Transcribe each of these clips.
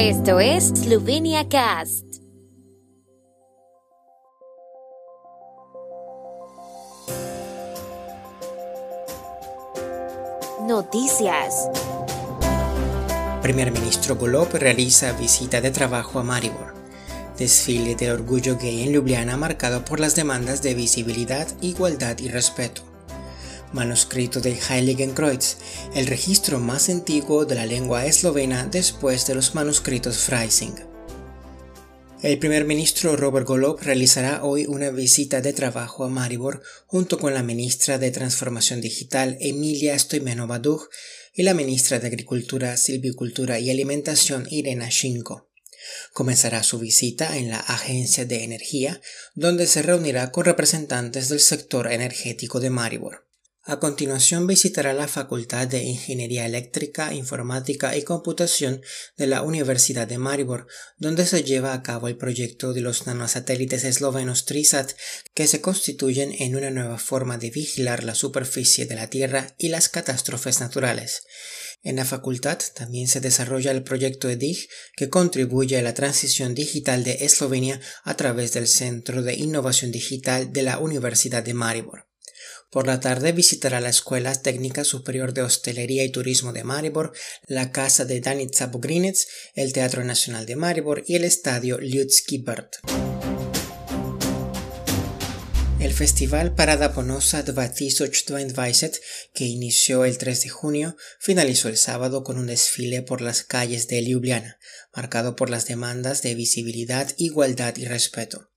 Esto es Slovenia Cast. Noticias. Primer ministro Golob realiza visita de trabajo a Maribor. Desfile de orgullo gay en Ljubljana marcado por las demandas de visibilidad, igualdad y respeto. Manuscrito del Heiligenkreuz, el registro más antiguo de la lengua eslovena después de los manuscritos Freising. El primer ministro Robert Golob realizará hoy una visita de trabajo a Maribor junto con la ministra de Transformación Digital Emilia Stoimenova Duch y la ministra de Agricultura, Silvicultura y Alimentación Irena Shinko. Comenzará su visita en la Agencia de Energía, donde se reunirá con representantes del sector energético de Maribor. A continuación visitará la Facultad de Ingeniería Eléctrica, Informática y Computación de la Universidad de Maribor, donde se lleva a cabo el proyecto de los nanosatélites eslovenos TRISAT, que se constituyen en una nueva forma de vigilar la superficie de la Tierra y las catástrofes naturales. En la facultad también se desarrolla el proyecto EDIG, que contribuye a la transición digital de Eslovenia a través del Centro de Innovación Digital de la Universidad de Maribor. Por la tarde visitará la Escuela Técnica Superior de Hostelería y Turismo de Maribor, la Casa de Danica Bogrinec, el Teatro Nacional de Maribor y el Estadio Ljudski Brt. El festival Parada Ponosa 2022, que inició el 3 de junio, finalizó el sábado con un desfile por las calles de Ljubljana, marcado por las demandas de visibilidad, igualdad y respeto.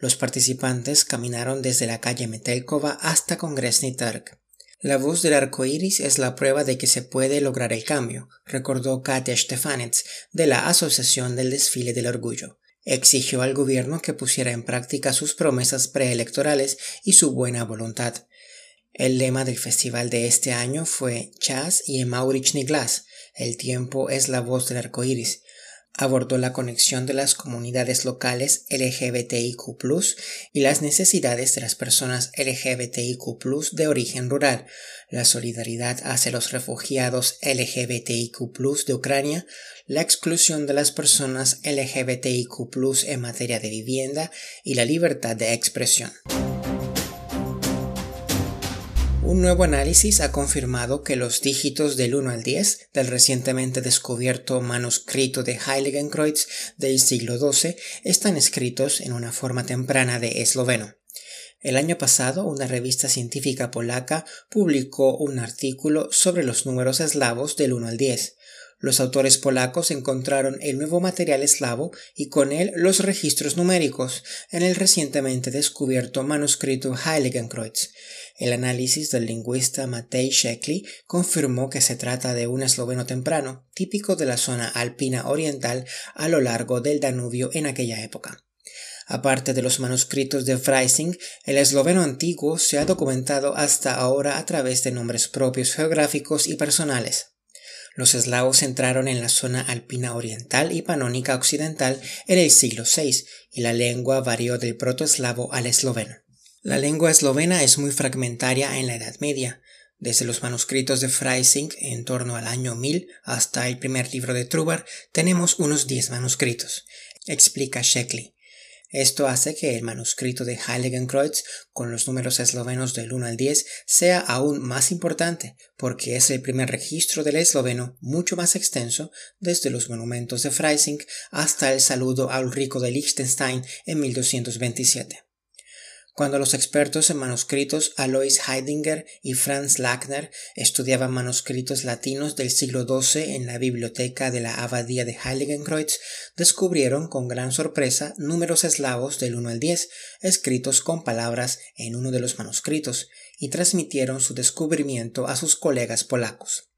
Los participantes caminaron desde la calle Metelkova hasta Kongresny Trg. La voz del arco iris es la prueba de que se puede lograr el cambio, recordó Katia Stefanets de la Asociación del Desfile del Orgullo. Exigió al gobierno que pusiera en práctica sus promesas preelectorales y su buena voluntad. El lema del festival de este año fue Chas y Maurichny Glass. El tiempo es la voz del arco iris abordó la conexión de las comunidades locales LGBTIQ y las necesidades de las personas LGBTIQ de origen rural, la solidaridad hacia los refugiados LGBTIQ de Ucrania, la exclusión de las personas LGBTIQ en materia de vivienda y la libertad de expresión. Un nuevo análisis ha confirmado que los dígitos del 1 al 10 del recientemente descubierto manuscrito de Heiligenkreuz del siglo XII están escritos en una forma temprana de esloveno. El año pasado, una revista científica polaca publicó un artículo sobre los números eslavos del 1 al 10. Los autores polacos encontraron el nuevo material eslavo y con él los registros numéricos en el recientemente descubierto manuscrito Heiligenkreuz. El análisis del lingüista Matej Shekli confirmó que se trata de un esloveno temprano, típico de la zona alpina oriental a lo largo del Danubio en aquella época. Aparte de los manuscritos de Freising, el esloveno antiguo se ha documentado hasta ahora a través de nombres propios geográficos y personales. Los eslavos entraron en la zona alpina oriental y panónica occidental en el siglo VI y la lengua varió del protoeslavo al esloveno. La lengua eslovena es muy fragmentaria en la Edad Media, desde los manuscritos de Freising en torno al año 1000 hasta el primer libro de Trubar tenemos unos 10 manuscritos, explica Sheckley. Esto hace que el manuscrito de Heiligenkreuz con los números eslovenos del 1 al 10 sea aún más importante porque es el primer registro del esloveno mucho más extenso desde los monumentos de Freising hasta el saludo a Ulrico de Liechtenstein en 1227. Cuando los expertos en manuscritos Alois Heidinger y Franz Lackner estudiaban manuscritos latinos del siglo XII en la biblioteca de la abadía de Heiligenkreuz, descubrieron con gran sorpresa números eslavos del 1 al 10, escritos con palabras en uno de los manuscritos, y transmitieron su descubrimiento a sus colegas polacos.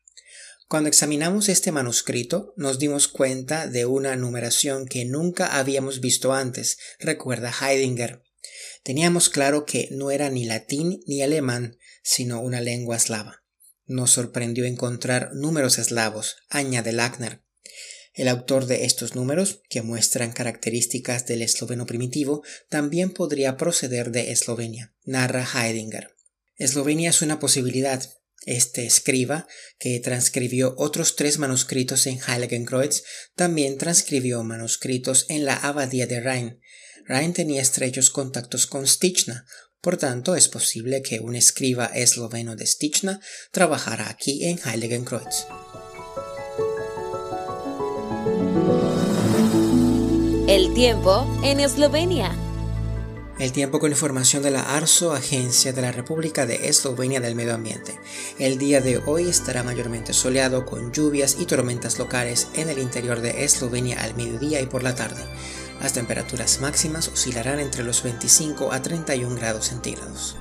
Cuando examinamos este manuscrito, nos dimos cuenta de una numeración que nunca habíamos visto antes, recuerda Heidinger. Teníamos claro que no era ni latín ni alemán, sino una lengua eslava. Nos sorprendió encontrar números eslavos, añade Lackner. El autor de estos números, que muestran características del esloveno primitivo, también podría proceder de Eslovenia, narra Heidinger. Eslovenia es una posibilidad. Este escriba, que transcribió otros tres manuscritos en Heiligenkreuz, también transcribió manuscritos en la abadía de Rhein. Rhein tenía estrechos contactos con Stichna, por tanto es posible que un escriba esloveno de Stichna trabajara aquí en Heiligenkreuz. El tiempo en Eslovenia. El tiempo con información de la ARSO, Agencia de la República de Eslovenia del Medio Ambiente. El día de hoy estará mayormente soleado con lluvias y tormentas locales en el interior de Eslovenia al mediodía y por la tarde. Las temperaturas máximas oscilarán entre los 25 a 31 grados centígrados.